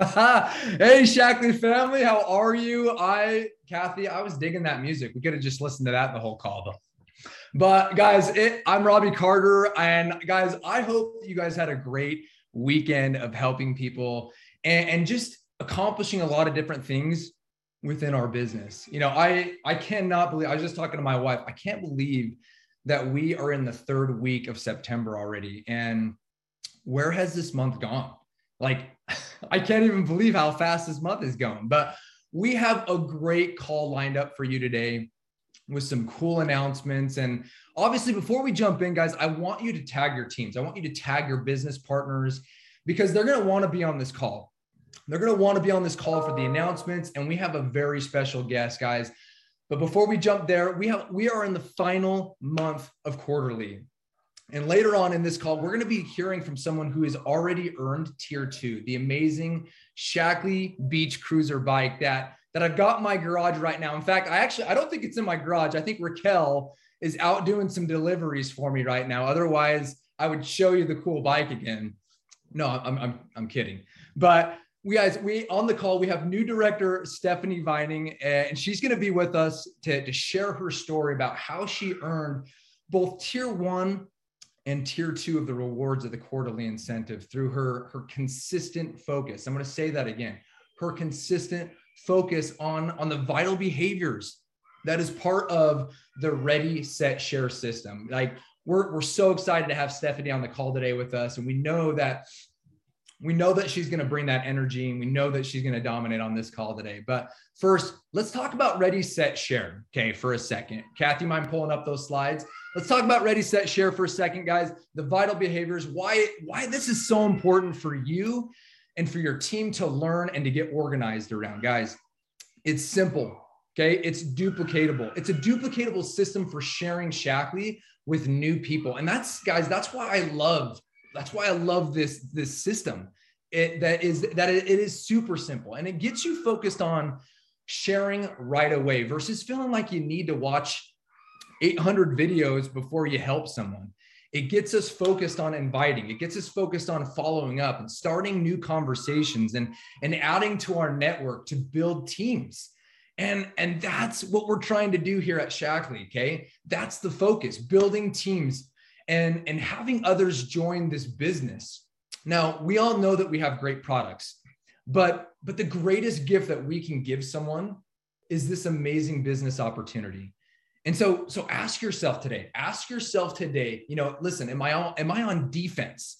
hey, Shaklee family, how are you? I, Kathy, I was digging that music. We could have just listened to that the whole call, though. But guys, it, I'm Robbie Carter, and guys, I hope you guys had a great weekend of helping people and, and just accomplishing a lot of different things within our business. You know, I I cannot believe I was just talking to my wife. I can't believe that we are in the third week of September already. And where has this month gone? Like, I can't even believe how fast this month is going. But we have a great call lined up for you today with some cool announcements. And obviously, before we jump in, guys, I want you to tag your teams. I want you to tag your business partners because they're going to want to be on this call. They're going to want to be on this call for the announcements. And we have a very special guest, guys. But before we jump there, we have we are in the final month of quarterly. And later on in this call, we're going to be hearing from someone who has already earned tier two, the amazing Shaklee Beach Cruiser bike that that I've got in my garage right now. In fact, I actually I don't think it's in my garage. I think Raquel is out doing some deliveries for me right now. Otherwise, I would show you the cool bike again. No, I'm I'm I'm kidding. But we guys, we on the call, we have new director Stephanie Vining, eh, and she's going to be with us to, to share her story about how she earned both tier one and tier two of the rewards of the quarterly incentive through her, her consistent focus. I'm going to say that again her consistent focus on, on the vital behaviors that is part of the ready, set, share system. Like, we're, we're so excited to have Stephanie on the call today with us. And we know that we know that she's going to bring that energy and we know that she's going to dominate on this call today. But first, let's talk about ready, set, share. Okay, for a second. Kathy, mind pulling up those slides? Let's talk about ready, set, share for a second, guys. The vital behaviors, why, why this is so important for you and for your team to learn and to get organized around. Guys, it's simple. Okay, it's duplicatable. It's a duplicatable system for sharing Shaklee with new people. And that's, guys, that's why I love that's why I love this this system. It, that is that it, it is super simple and it gets you focused on sharing right away versus feeling like you need to watch 800 videos before you help someone. It gets us focused on inviting. It gets us focused on following up and starting new conversations and, and adding to our network to build teams. And, and that's what we're trying to do here at Shaklee. Okay. That's the focus building teams, and and having others join this business. Now we all know that we have great products but but the greatest gift that we can give someone is this amazing business opportunity. And so so ask yourself today ask yourself today you know listen am i on am i on defense?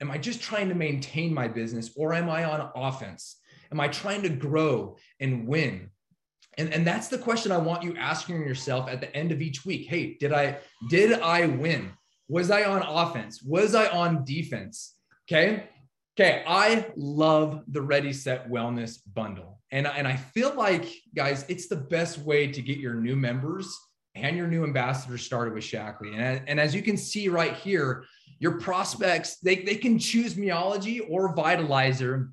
Am i just trying to maintain my business or am i on offense? Am i trying to grow and win? And, and that's the question i want you asking yourself at the end of each week. Hey did i did i win was I on offense? Was I on defense? Okay. Okay. I love the Ready Set Wellness bundle. And, and I feel like, guys, it's the best way to get your new members and your new ambassadors started with Shaklee. And, and as you can see right here, your prospects, they, they can choose Meology or Vitalizer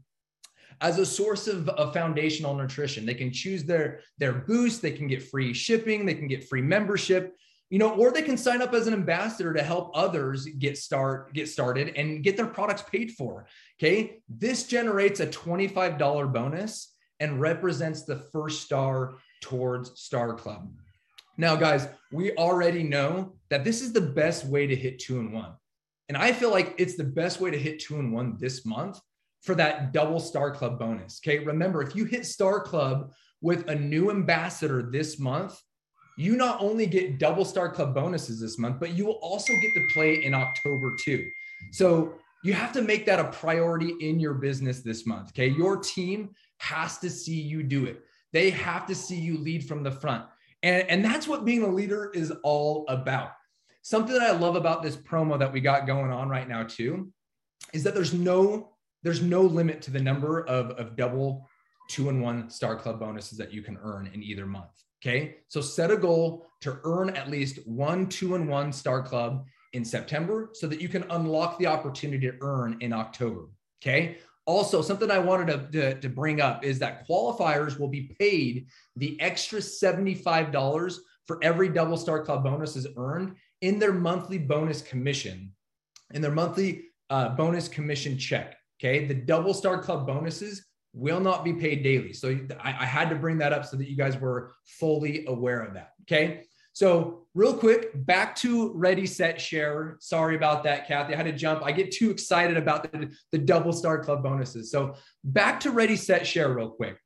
as a source of, of foundational nutrition. They can choose their, their boost, they can get free shipping, they can get free membership you know, or they can sign up as an ambassador to help others get start get started and get their products paid for. Okay, this generates a $25 bonus and represents the first star towards Star Club. Now, guys, we already know that this is the best way to hit two and one. And I feel like it's the best way to hit two and one this month for that double Star Club bonus. Okay, remember, if you hit Star Club with a new ambassador this month, you not only get double star club bonuses this month, but you will also get to play in October too. So you have to make that a priority in your business this month. Okay. Your team has to see you do it, they have to see you lead from the front. And, and that's what being a leader is all about. Something that I love about this promo that we got going on right now too is that there's no there's no limit to the number of, of double two and one star club bonuses that you can earn in either month. Okay. So set a goal to earn at least one, two, and one star club in September so that you can unlock the opportunity to earn in October. Okay. Also, something I wanted to, to, to bring up is that qualifiers will be paid the extra $75 for every double star club bonus is earned in their monthly bonus commission, in their monthly uh, bonus commission check. Okay. The double star club bonuses will not be paid daily. So I, I had to bring that up so that you guys were fully aware of that. Okay. So, real quick, back to ready, set, share. Sorry about that, Kathy. I had to jump. I get too excited about the, the double star club bonuses. So, back to ready, set, share, real quick.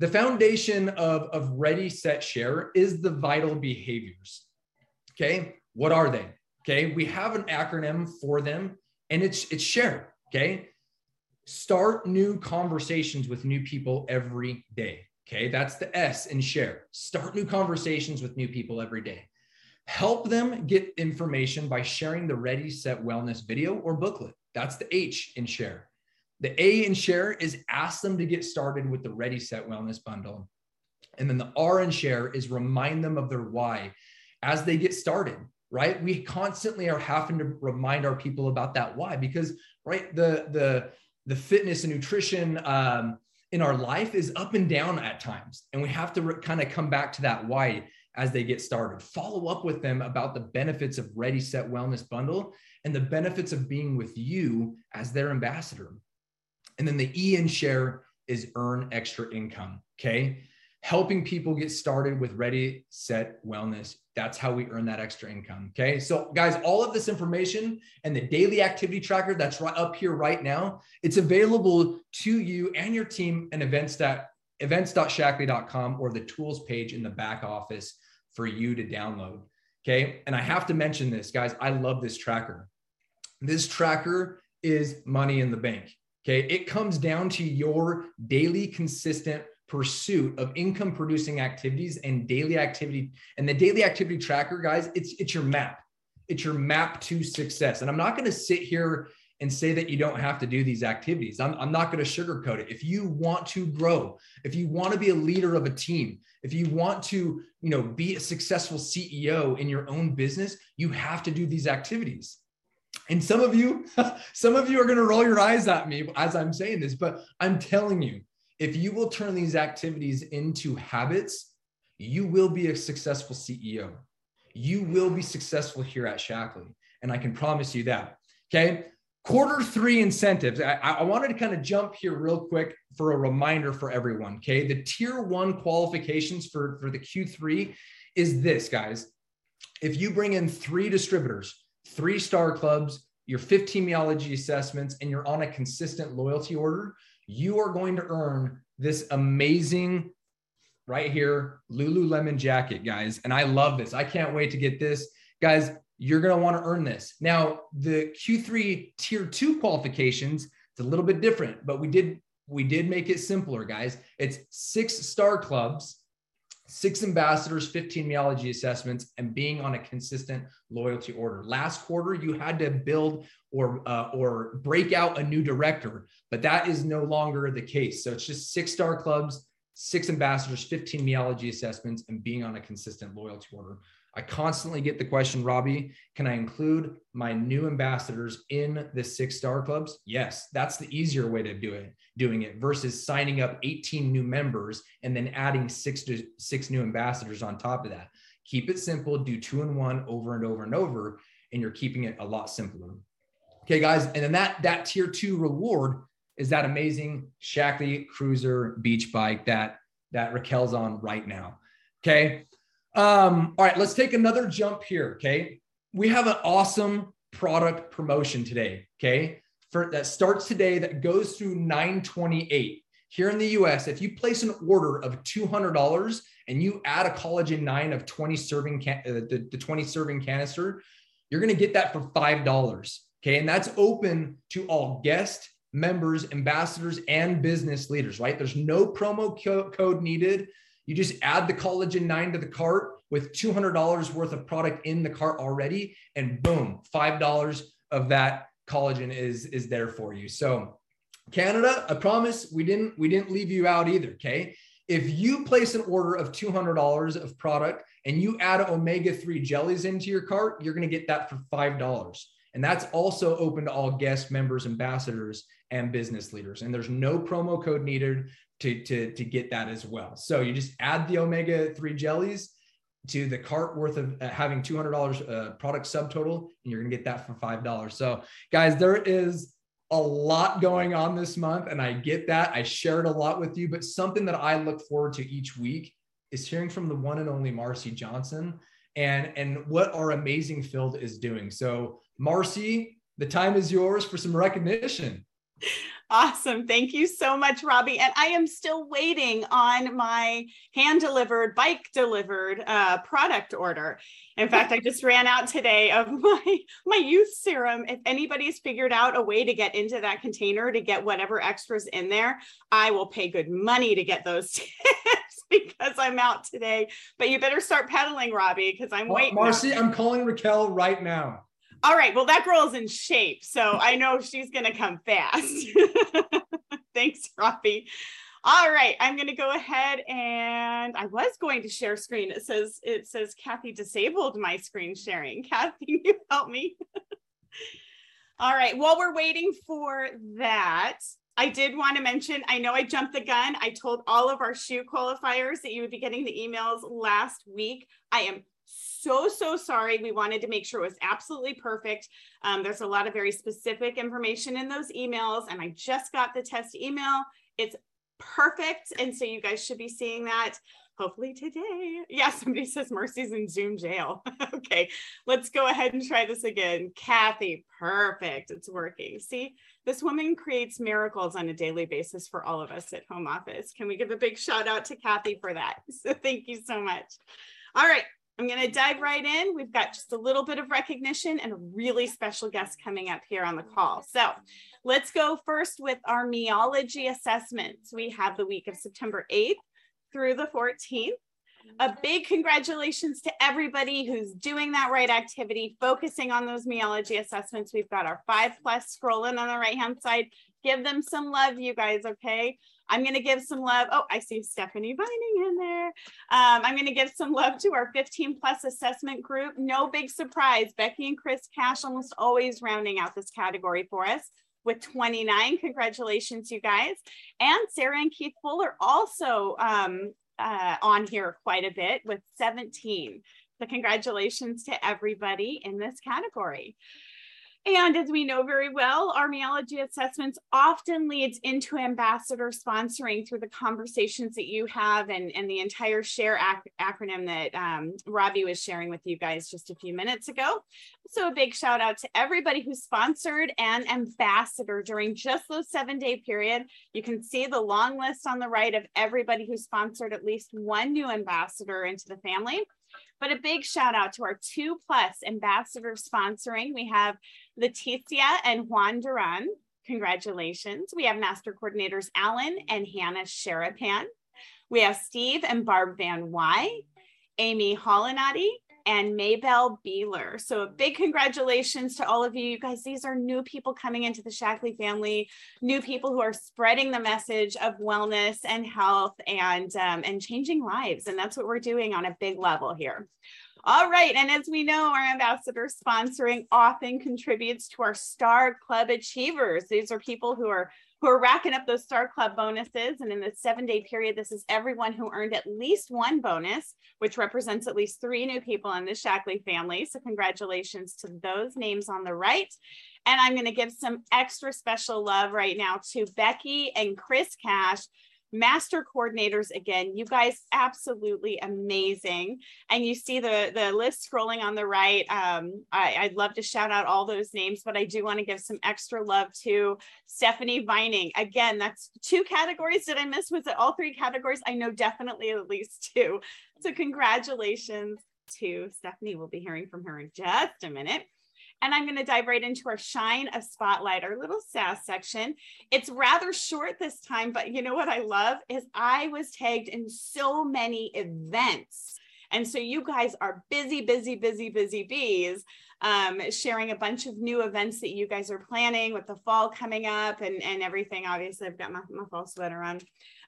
The foundation of, of ready, set, share is the vital behaviors. Okay. What are they? Okay. We have an acronym for them and it's, it's share. Okay. Start new conversations with new people every day. Okay, that's the S in share. Start new conversations with new people every day. Help them get information by sharing the Ready Set Wellness video or booklet. That's the H in share. The A in share is ask them to get started with the Ready Set Wellness bundle. And then the R in share is remind them of their why as they get started, right? We constantly are having to remind our people about that why because, right, the the the fitness and nutrition um, in our life is up and down at times. And we have to re- kind of come back to that why as they get started. Follow up with them about the benefits of Ready Set Wellness Bundle and the benefits of being with you as their ambassador. And then the E in share is earn extra income. Okay helping people get started with ready, set wellness. That's how we earn that extra income. Okay. So, guys, all of this information and the daily activity tracker that's right up here right now, it's available to you and your team and events that events.shaklee.com or the tools page in the back office for you to download. Okay. And I have to mention this, guys. I love this tracker. This tracker is money in the bank. Okay. It comes down to your daily consistent pursuit of income producing activities and daily activity and the daily activity tracker guys it's it's your map. It's your map to success. And i'm not going to sit here and say that you don't have to do these activities. I'm, I'm not going to sugarcoat it. If you want to grow if you want to be a leader of a team if you want to you know be a successful ceo in your own business you have to do these activities. And some of you some of you are going to roll your eyes at me as i'm saying this but i'm telling you if you will turn these activities into habits, you will be a successful CEO. You will be successful here at Shaklee. And I can promise you that. Okay. Quarter three incentives. I, I wanted to kind of jump here real quick for a reminder for everyone. Okay. The tier one qualifications for, for the Q3 is this, guys. If you bring in three distributors, three star clubs, your 15 meology assessments, and you're on a consistent loyalty order, you are going to earn this amazing right here Lululemon jacket, guys. And I love this. I can't wait to get this. Guys, you're going to want to earn this. Now, the Q3 tier 2 qualifications, it's a little bit different, but we did we did make it simpler, guys. It's 6 star clubs six ambassadors, 15 meology assessments, and being on a consistent loyalty order. Last quarter, you had to build or uh, or break out a new director, but that is no longer the case. So it's just six star clubs, six ambassadors, 15 meology assessments, and being on a consistent loyalty order. I constantly get the question, Robbie, can I include my new ambassadors in the six star clubs? Yes, that's the easier way to do it, doing it versus signing up 18 new members and then adding six to six new ambassadors on top of that. Keep it simple, do two and one over and over and over, and you're keeping it a lot simpler. Okay, guys, and then that that tier two reward is that amazing Shaklee Cruiser beach bike that that Raquel's on right now. Okay. Um, all right, let's take another jump here. Okay. We have an awesome product promotion today. Okay. For that starts today that goes through 928 here in the US. If you place an order of $200 and you add a collagen nine of 20 serving, can- uh, the, the 20 serving canister, you're going to get that for $5. Okay. And that's open to all guests, members, ambassadors, and business leaders, right? There's no promo co- code needed. You just add the collagen 9 to the cart with $200 worth of product in the cart already, and boom, $5 of that collagen is, is there for you. So Canada, I promise we didn't we didn't leave you out either. Okay. If you place an order of $200 of product and you add omega-3 jellies into your cart, you're going to get that for $5. And that's also open to all guest members, ambassadors, and business leaders. And there's no promo code needed to, to, to get that as well. So you just add the omega 3 jellies to the cart worth of uh, having $200 uh, product subtotal, and you're going to get that for $5. So, guys, there is a lot going on this month, and I get that. I shared a lot with you, but something that I look forward to each week is hearing from the one and only Marcy Johnson and and what our amazing field is doing. So, Marcy, the time is yours for some recognition. Awesome. Thank you so much, Robbie. And I am still waiting on my hand delivered, bike delivered uh, product order. In fact, I just ran out today of my, my youth serum. If anybody's figured out a way to get into that container to get whatever extras in there, I will pay good money to get those tips because I'm out today. But you better start pedaling, Robbie, because I'm waiting. Marcy, I'm calling Raquel right now. All right. Well, that girl is in shape. So I know she's going to come fast. Thanks, Robbie. All right, I'm going to go ahead and I was going to share screen. It says it says Kathy disabled my screen sharing. Kathy, you help me. All right, while we're waiting for that, I did want to mention, I know I jumped the gun. I told all of our shoe qualifiers that you would be getting the emails last week. I am so, so sorry. We wanted to make sure it was absolutely perfect. Um, there's a lot of very specific information in those emails, and I just got the test email. It's perfect. And so you guys should be seeing that hopefully today. Yeah, somebody says Marcy's in Zoom jail. okay, let's go ahead and try this again. Kathy, perfect. It's working. See, this woman creates miracles on a daily basis for all of us at home office. Can we give a big shout out to Kathy for that? So thank you so much. All right, I'm going to dive right in. We've got just a little bit of recognition and a really special guest coming up here on the call. So let's go first with our meology assessments. We have the week of September 8th through the 14th. A big congratulations to everybody who's doing that right activity, focusing on those meology assessments. We've got our five plus scrolling on the right hand side. Give them some love, you guys, okay? I'm going to give some love. Oh, I see Stephanie Vining in there. Um, I'm going to give some love to our 15 plus assessment group. No big surprise. Becky and Chris Cash almost always rounding out this category for us with 29. Congratulations, you guys. And Sarah and Keith Fuller also um, uh, on here quite a bit with 17. So congratulations to everybody in this category. And as we know very well, our meology assessments often leads into ambassador sponsoring through the conversations that you have and, and the entire SHARE ac acronym that um, Robbie was sharing with you guys just a few minutes ago. So a big shout out to everybody who sponsored an ambassador during just those seven day period. You can see the long list on the right of everybody who sponsored at least one new ambassador into the family. But a big shout out to our two plus ambassador sponsoring. We have Leticia and Juan Duran. Congratulations. We have master coordinators Alan and Hannah Sherapan. We have Steve and Barb Van Wy, Amy Hollinati, and Maybell Beeler. So a big congratulations to all of you. You guys, these are new people coming into the Shaklee family, new people who are spreading the message of wellness and health and, um, and changing lives. And that's what we're doing on a big level here. All right. And as we know, our ambassador sponsoring often contributes to our Star Club Achievers. These are people who are who are racking up those Star Club bonuses. And in the seven day period, this is everyone who earned at least one bonus, which represents at least three new people in the Shaklee family. So, congratulations to those names on the right. And I'm going to give some extra special love right now to Becky and Chris Cash master coordinators again. You guys absolutely amazing. And you see the the list scrolling on the right. Um, I, i'd love to shout out all those names but i do want to give some extra love to stephanie vining. Again that's two categories. Did i miss was it all three categories? I know definitely at least two. So congratulations to stephanie. We'll be hearing from her in just a minute and I'm going to dive right into our shine a spotlight, our little sass section. It's rather short this time, but you know what I love is I was tagged in so many events. And so you guys are busy, busy, busy, busy bees, um, sharing a bunch of new events that you guys are planning with the fall coming up and, and everything. Obviously, I've got my, my fall sweater on.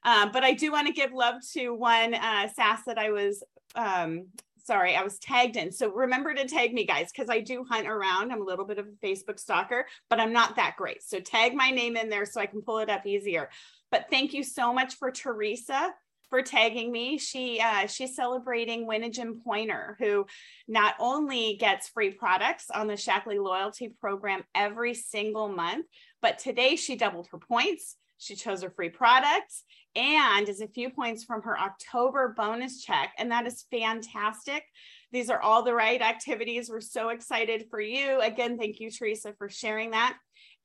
Um, but I do want to give love to one uh, sass that I was um, sorry, I was tagged in. So remember to tag me, guys, because I do hunt around. I'm a little bit of a Facebook stalker, but I'm not that great. So tag my name in there so I can pull it up easier. But thank you so much for Teresa for tagging me. She uh, she's celebrating Winnagin Pointer, who not only gets free products on the Shaklee loyalty program every single month, but today she doubled her points. She chose her free products and is a few points from her October bonus check, and that is fantastic. These are all the right activities. We're so excited for you. Again, thank you, Teresa, for sharing that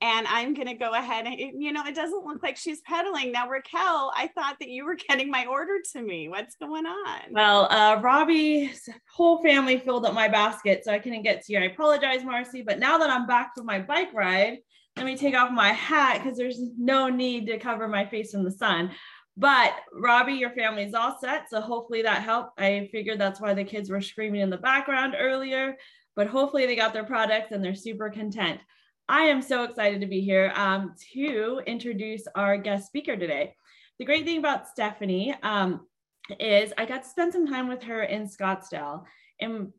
and I'm going to go ahead and, you know, it doesn't look like she's pedaling. Now, Raquel, I thought that you were getting my order to me. What's going on? Well, uh, Robbie's whole family filled up my basket, so I couldn't get to you. I apologize, Marcy, but now that I'm back from my bike ride, let me take off my hat because there's no need to cover my face in the sun. But Robbie, your family's all set. So hopefully that helped. I figured that's why the kids were screaming in the background earlier, but hopefully they got their products and they're super content. I am so excited to be here um, to introduce our guest speaker today. The great thing about Stephanie um, is I got to spend some time with her in Scottsdale and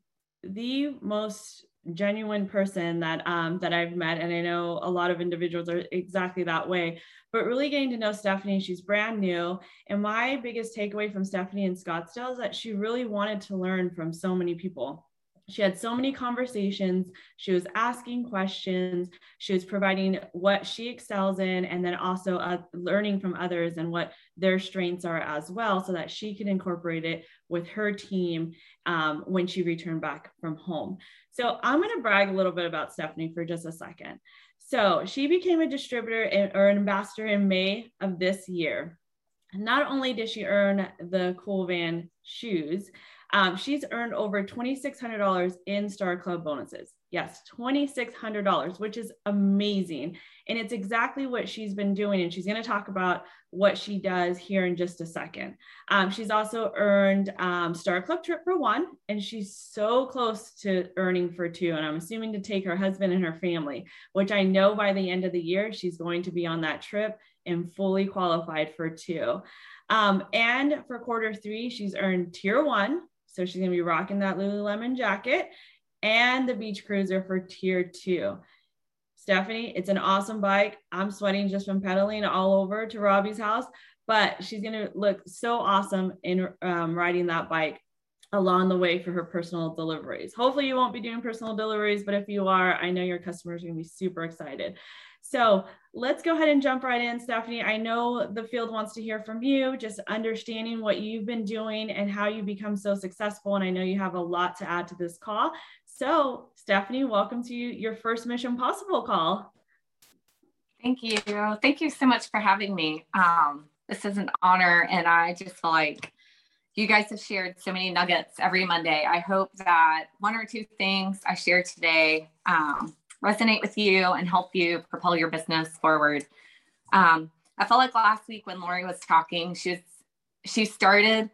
the most genuine person that um, that I've met, and I know a lot of individuals are exactly that way. But really getting to know Stephanie, she's brand new, and my biggest takeaway from Stephanie in Scottsdale is that she really wanted to learn from so many people she had so many conversations she was asking questions she was providing what she excels in and then also uh, learning from others and what their strengths are as well so that she could incorporate it with her team um, when she returned back from home so i'm going to brag a little bit about stephanie for just a second. So she became a distributor or an ambassador in may of this year not only did she earn the cool van shoes um, she's earned over $2,600 in Star Club bonuses. Yes, $2,600, which is amazing. And it's exactly what she's been doing. And she's going to talk about what she does here in just a second. Um, she's also earned um, Star Club trip for one, and she's so close to earning for two. And I'm assuming to take her husband and her family, which I know by the end of the year, she's going to be on that trip and fully qualified for two. Um, and for quarter three, she's earned tier one, so she's going to be rocking that Lululemon jacket and the beach cruiser for tier two. Stephanie, it's an awesome bike. I'm sweating just from pedaling all over to Robbie's house, but she's going to look so awesome in um, riding that bike along the way for her personal deliveries. Hopefully, you won't be doing personal deliveries, but if you are, I know your customers are going to be super excited. So let's go ahead and jump right in, Stephanie. I know the field wants to hear from you, just understanding what you've been doing and how you become so successful. And I know you have a lot to add to this call. So, Stephanie, welcome to your first Mission Possible call. Thank you. Thank you so much for having me. Um, this is an honor, and I just feel like you guys have shared so many nuggets every Monday. I hope that one or two things I share today um, resonate with you and help you propel your business forward. Um, I felt like last week when Lori was talking, she's she started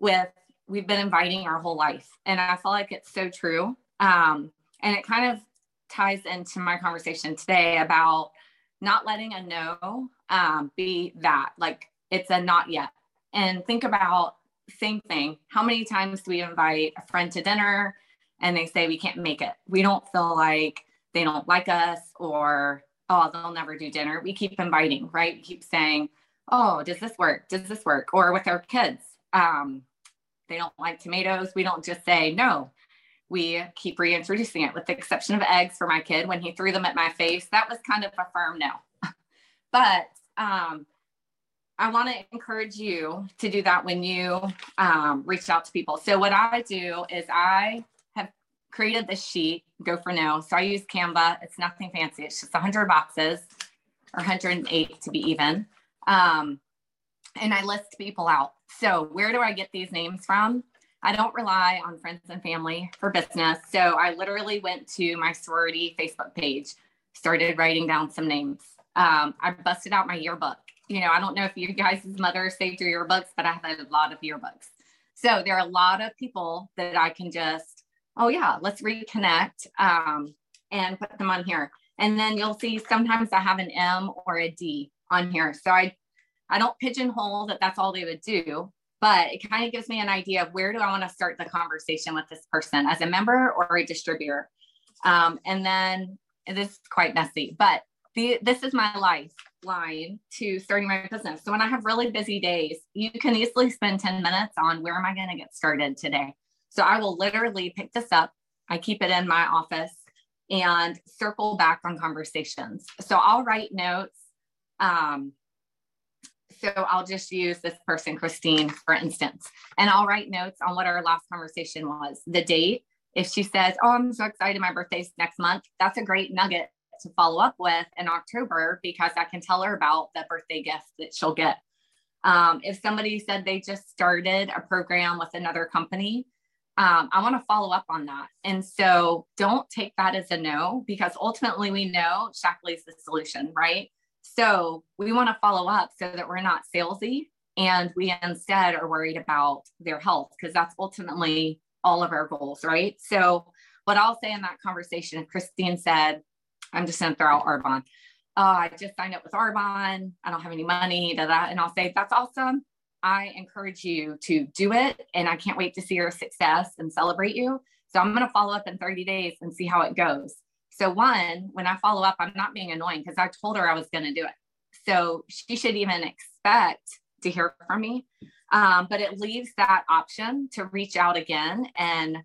with we've been inviting our whole life, and I feel like it's so true. Um, and it kind of ties into my conversation today about not letting a no um, be that like it's a not yet. And think about same thing. How many times do we invite a friend to dinner and they say we can't make it? We don't feel like they don't like us or oh they'll never do dinner. We keep inviting right? We keep saying oh does this work? Does this work? Or with our kids um, they don't like tomatoes. We don't just say no. We keep reintroducing it with the exception of eggs for my kid. When he threw them at my face that was kind of a firm no. But um, i want to encourage you to do that when you um, reach out to people. So what i do is i created this sheet, go for no. So I use Canva. It's nothing fancy. It's just 100 boxes or 108 to be even. Um, and I list people out. So where do I get these names from? I don't rely on friends and family for business. So I literally went to my sorority Facebook page, started writing down some names. Um, I busted out my yearbook. You know, I don't know if you guys' mother saved your yearbooks, but I have a lot of yearbooks. So there are a lot of people that I can just oh yeah, let's reconnect um, and put them on here. And then you'll see sometimes I have an M or a D on here. So I, I don't pigeonhole that that's all they would do, but it kind of gives me an idea of where do I want to start the conversation with this person as a member or a distributor. Um, and then this is quite messy, but the, this is my life. line to starting my business. So when I have really busy days, you can easily spend 10 minutes on where am I going to get started today? So I will literally pick this up. I keep it in my office and circle back on conversations. So I'll write notes. Um, so I'll just use this person, Christine, for instance, and I'll write notes on what our last conversation was, the date. If she says, Oh, I'm so excited, my birthday's next month, that's a great nugget to follow up with in October because I can tell her about the birthday gift that she'll get. Um, if somebody said they just started a program with another company, um, I want to follow up on that. And so don't take that as a no, because ultimately we know Shaklee is the solution, right? So we want to follow up so that we're not salesy and we instead are worried about their health because that's ultimately all of our goals, right? So what I'll say in that conversation, Christine said, I'm just going to throw out Arbonne. Oh, I just signed up with Arbonne. I don't have any money, to that. and I'll say, that's awesome. I encourage you to do it. And I can't wait to see your success and celebrate you. So I'm going to follow up in 30 days and see how it goes. So, one, when I follow up, I'm not being annoying because I told her I was going to do it. So she should even expect to hear from me. Um, but it leaves that option to reach out again and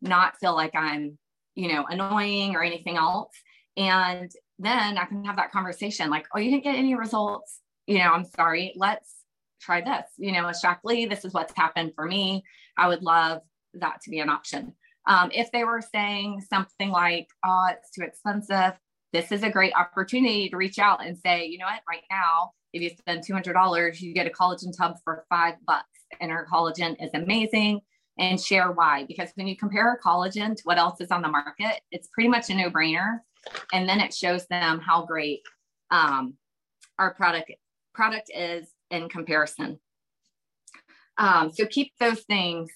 not feel like I'm, you know, annoying or anything else. And then I can have that conversation like, oh, you didn't get any results. You know, I'm sorry. Let's try this. You know, as this is what's happened for me. I would love that to be an option. Um, if they were saying something like, oh, it's too expensive, this is a great opportunity to reach out and say, you know what, right now, if you spend $200, you get a collagen tub for five bucks. And our collagen is amazing and share why. Because when you compare collagen to what else is on the market, it's pretty much a no brainer. And then it shows them how great um, our product product is in comparison. Um, so keep those things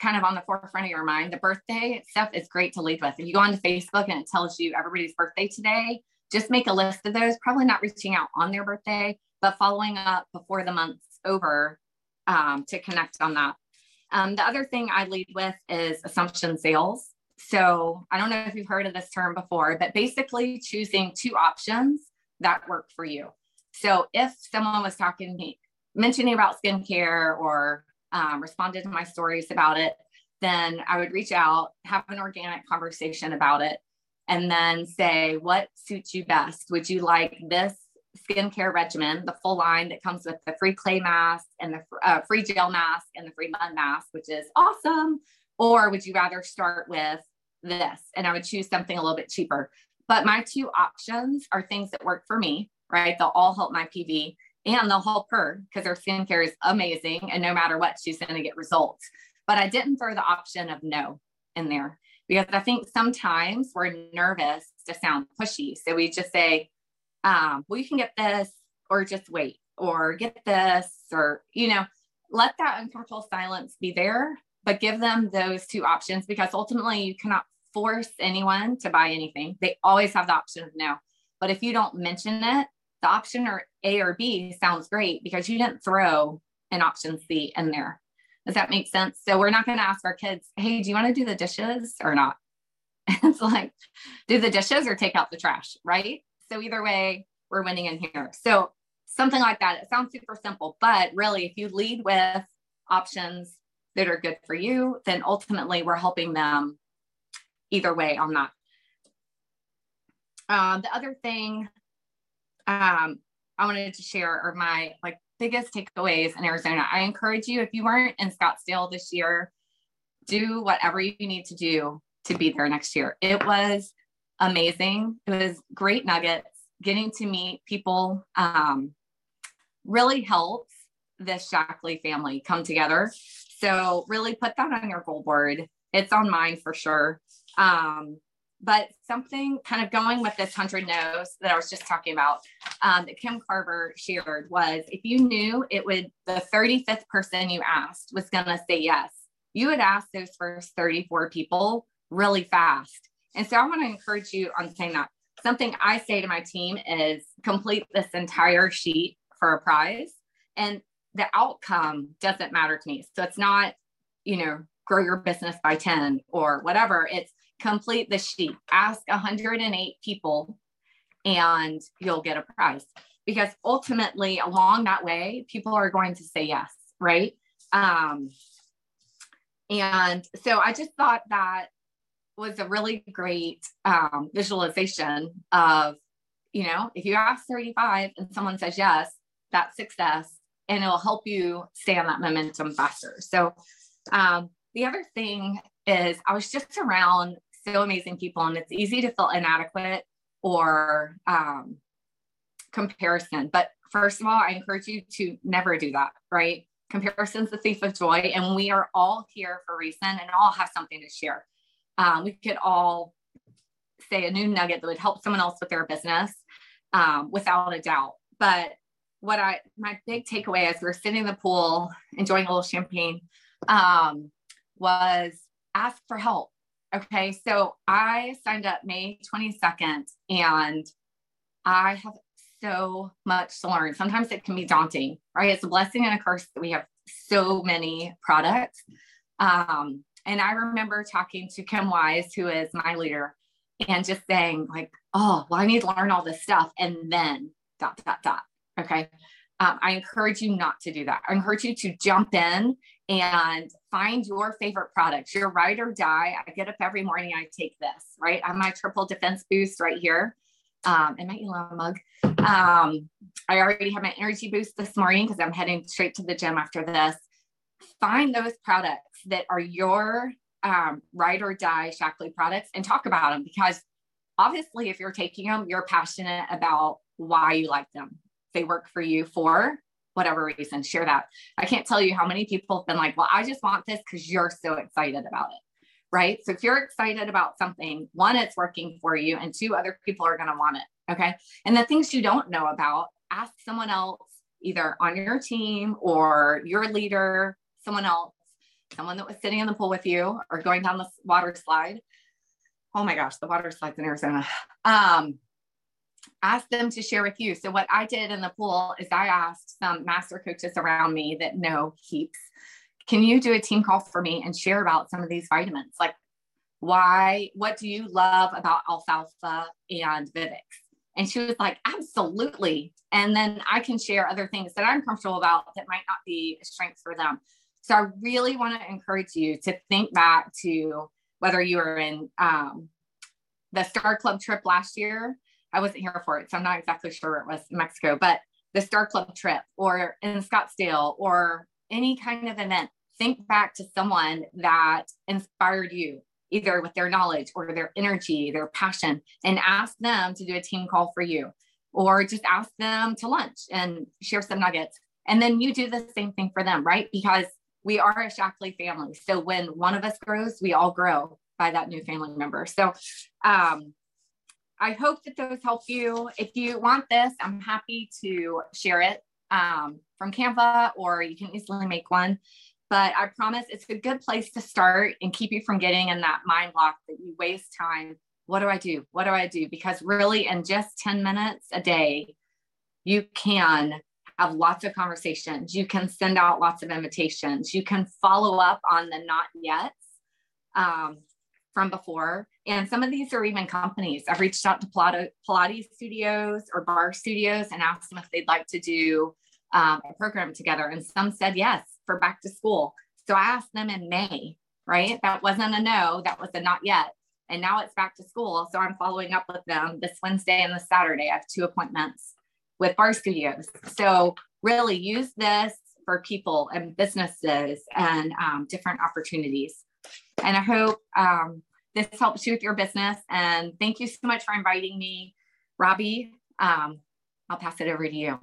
kind of on the forefront of your mind. The birthday stuff is great to lead with. If you go onto Facebook and it tells you everybody's birthday today, just make a list of those, probably not reaching out on their birthday, but following up before the month's over um, to connect on that. Um, the other thing I lead with is assumption sales. So I don't know if you've heard of this term before, but basically choosing two options that work for you. So if someone was talking me, mentioning about skincare or um, responded to my stories about it, then I would reach out, have an organic conversation about it, and then say, what suits you best? Would you like this skincare regimen, the full line that comes with the free clay mask and the uh, free gel mask and the free mud mask, which is awesome? Or would you rather start with this? And I would choose something a little bit cheaper. But my two options are things that work for me, right? They'll all help my PV and they'll help her because her skincare is amazing. And no matter what, she's going to get results. But I didn't throw the option of no in there because I think sometimes we're nervous to sound pushy. So we just say, um, well, you can get this or just wait or get this or, you know, let that uncomfortable silence be there, but give them those two options because ultimately you cannot force anyone to buy anything. They always have the option of no. But if you don't mention it, the option or A or B sounds great because you didn't throw an option C in there. Does that make sense? So we're not going to ask our kids, hey, do you want to do the dishes or not? it's like, do the dishes or take out the trash, right? So either way, we're winning in here. So something like that. It sounds super simple, but really, if you lead with options that are good for you, then ultimately we're helping them either way on that. Um, the other thing um, I wanted to share are my like biggest takeaways in Arizona. I encourage you, if you weren't in Scottsdale this year, do whatever you need to do to be there next year. It was amazing. It was great nuggets. Getting to meet people um, really helps this Shaklee family come together. So really put that on your goal board. It's on mine for sure. Um, but something kind of going with this 100 no's that I was just talking about um, that Kim Carver shared was if you knew it would, the 35th person you asked was going to say yes, you would ask those first 34 people really fast. And so I want to encourage you on saying that. Something I say to my team is complete this entire sheet for a prize. And the outcome doesn't matter to me. So it's not, you know, grow your business by 10 or whatever. It's complete the sheet, ask 108 people, and you'll get a prize. because ultimately along that way, people are going to say yes, right? Um, and so I just thought that was a really great um, visualization of, you know, if you ask 35 and someone says yes, that's success and it'll help you stay on that momentum faster. So um, the other thing is I was just around so amazing people and it's easy to feel inadequate or um, comparison. But first of all, I encourage you to never do that, right? Comparison's the thief of joy, and we are all here for a reason and all have something to share. Um, we could all say a new nugget that would help someone else with their business um, without a doubt. But what I, my big takeaway as we're sitting in the pool, enjoying a little champagne, um, was ask for help. Okay. So I signed up May 22nd and I have so much to learn. Sometimes it can be daunting, right? It's a blessing and a curse that we have so many products. Um, and I remember talking to Kim Wise, who is my leader, and just saying, like, oh, well, I need to learn all this stuff. And then dot, dot, dot. Okay. Um, I encourage you not to do that. I encourage you to jump in and find your favorite products, your ride or die. I get up every morning, I take this, right? I have my triple defense boost right here um, and my Elon mug. Um, I already have my energy boost this morning because I'm heading straight to the gym after this. Find those products that are your um, ride or die Shaklee products and talk about them because obviously, if you're taking them, you're passionate about why you like them. They work for you for whatever reason. Share that. I can't tell you how many people have been like, well, I just want this because you're so excited about it right? So if you're excited about something, one, it's working for you, and two, other people are going to want it. Okay. And the things you don't know about, ask someone else, either on your team or your leader, someone else, someone that was sitting in the pool with you or going down the water slide. Oh my gosh, the water slides in Arizona. Um, ask them to share with you. So what I did in the pool is I asked some master coaches around me that know heaps can you do a team call for me and share about some of these vitamins? Like, why, what do you love about alfalfa and Vivix? And she was like, absolutely. And then I can share other things that I'm comfortable about that might not be a strength for them. So I really want to encourage you to think back to whether you were in um, the Star Club trip last year. I wasn't here for it, so I'm not exactly sure where it was in Mexico, but the Star Club trip or in Scottsdale or any kind of event think back to someone that inspired you either with their knowledge or their energy, their passion, and ask them to do a team call for you, or just ask them to lunch and share some nuggets. And then you do the same thing for them, right? Because we are a Shaklee family. So when one of us grows, we all grow by that new family member. So um, I hope that those help you. If you want this, I'm happy to share it um, from Canva, or you can easily make one. But I promise it's a good place to start and keep you from getting in that mind block that you waste time. What do I do? What do I do? Because really, in just 10 minutes a day, you can have lots of conversations. You can send out lots of invitations. You can follow up on the not yet um, from before. And some of these are even companies. I've reached out to Pilates studios or barre studios and asked them if they'd like to do um, a program together. And some said yes for back to school. So I asked them in May, right? That wasn't a no, that was a not yet. And now it's back to school. So I'm following up with them this Wednesday and this Saturday. I have two appointments with barre studios. So really use this for people and businesses and um, different opportunities. And I hope um, this helps you with your business. And thank you so much for inviting me, Robbie. Um, I'll pass it over to you.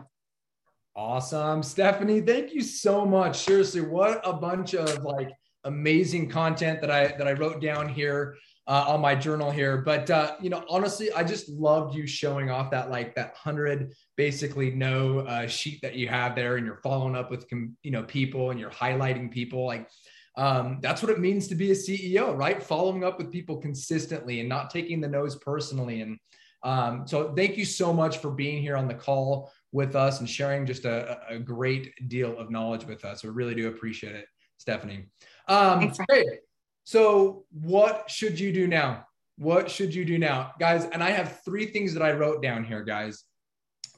Awesome. Stephanie, thank you so much. Seriously, what a bunch of like amazing content that I that I wrote down here uh, on my journal here. But uh, you know, honestly, I just loved you showing off that like that hundred basically no uh, sheet that you have there, and you're following up with you know people, and you're highlighting people. Like um, that's what it means to be a CEO, right? Following up with people consistently and not taking the nose personally. And um, so, thank you so much for being here on the call with us and sharing just a, a great deal of knowledge with us. We really do appreciate it, Stephanie. Um, great. So, what should you do now? What should you do now, guys? And I have three things that I wrote down here, guys.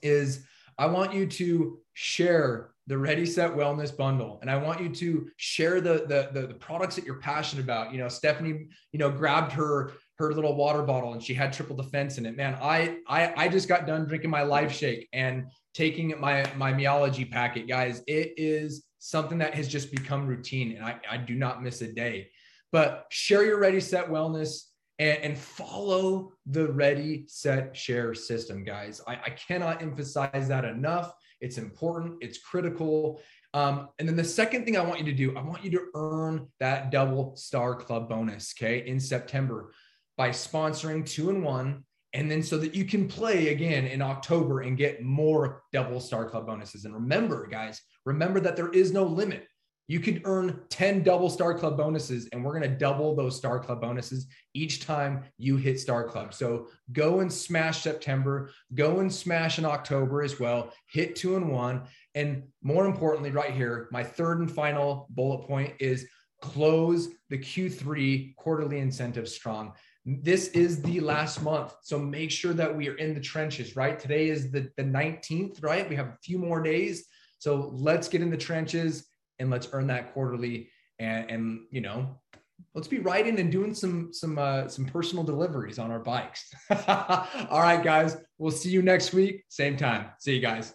Is I want you to share the Ready Set Wellness bundle, and I want you to share the, the the the products that you're passionate about. You know, Stephanie, you know, grabbed her her little water bottle and she had triple defense in it. Man, I I I just got done drinking my life shake and taking my my meology packet, guys. It is something that has just become routine, and I, I do not miss a day. But share your Ready Set Wellness and, and follow the Ready Set Share system, guys. I, I cannot emphasize that enough. It's important. It's critical. Um, and then the second thing I want you to do, I want you to earn that double star club bonus, okay, in September by sponsoring two and one. And then so that you can play again in October and get more double star club bonuses. And remember, guys, remember that there is no limit. You could earn 10 double star club bonuses, and we're going to double those star club bonuses each time you hit star club. So go and smash September, go and smash in October as well, hit two and one. And more importantly, right here, my third and final bullet point is close the Q3 quarterly incentive strong. This is the last month. So make sure that we are in the trenches, right? Today is the, the 19th, right? We have a few more days. So let's get in the trenches and let's earn that quarterly and, and you know, let's be riding and doing some some uh, some personal deliveries on our bikes. All right, guys. We'll see you next week, same time. See you guys.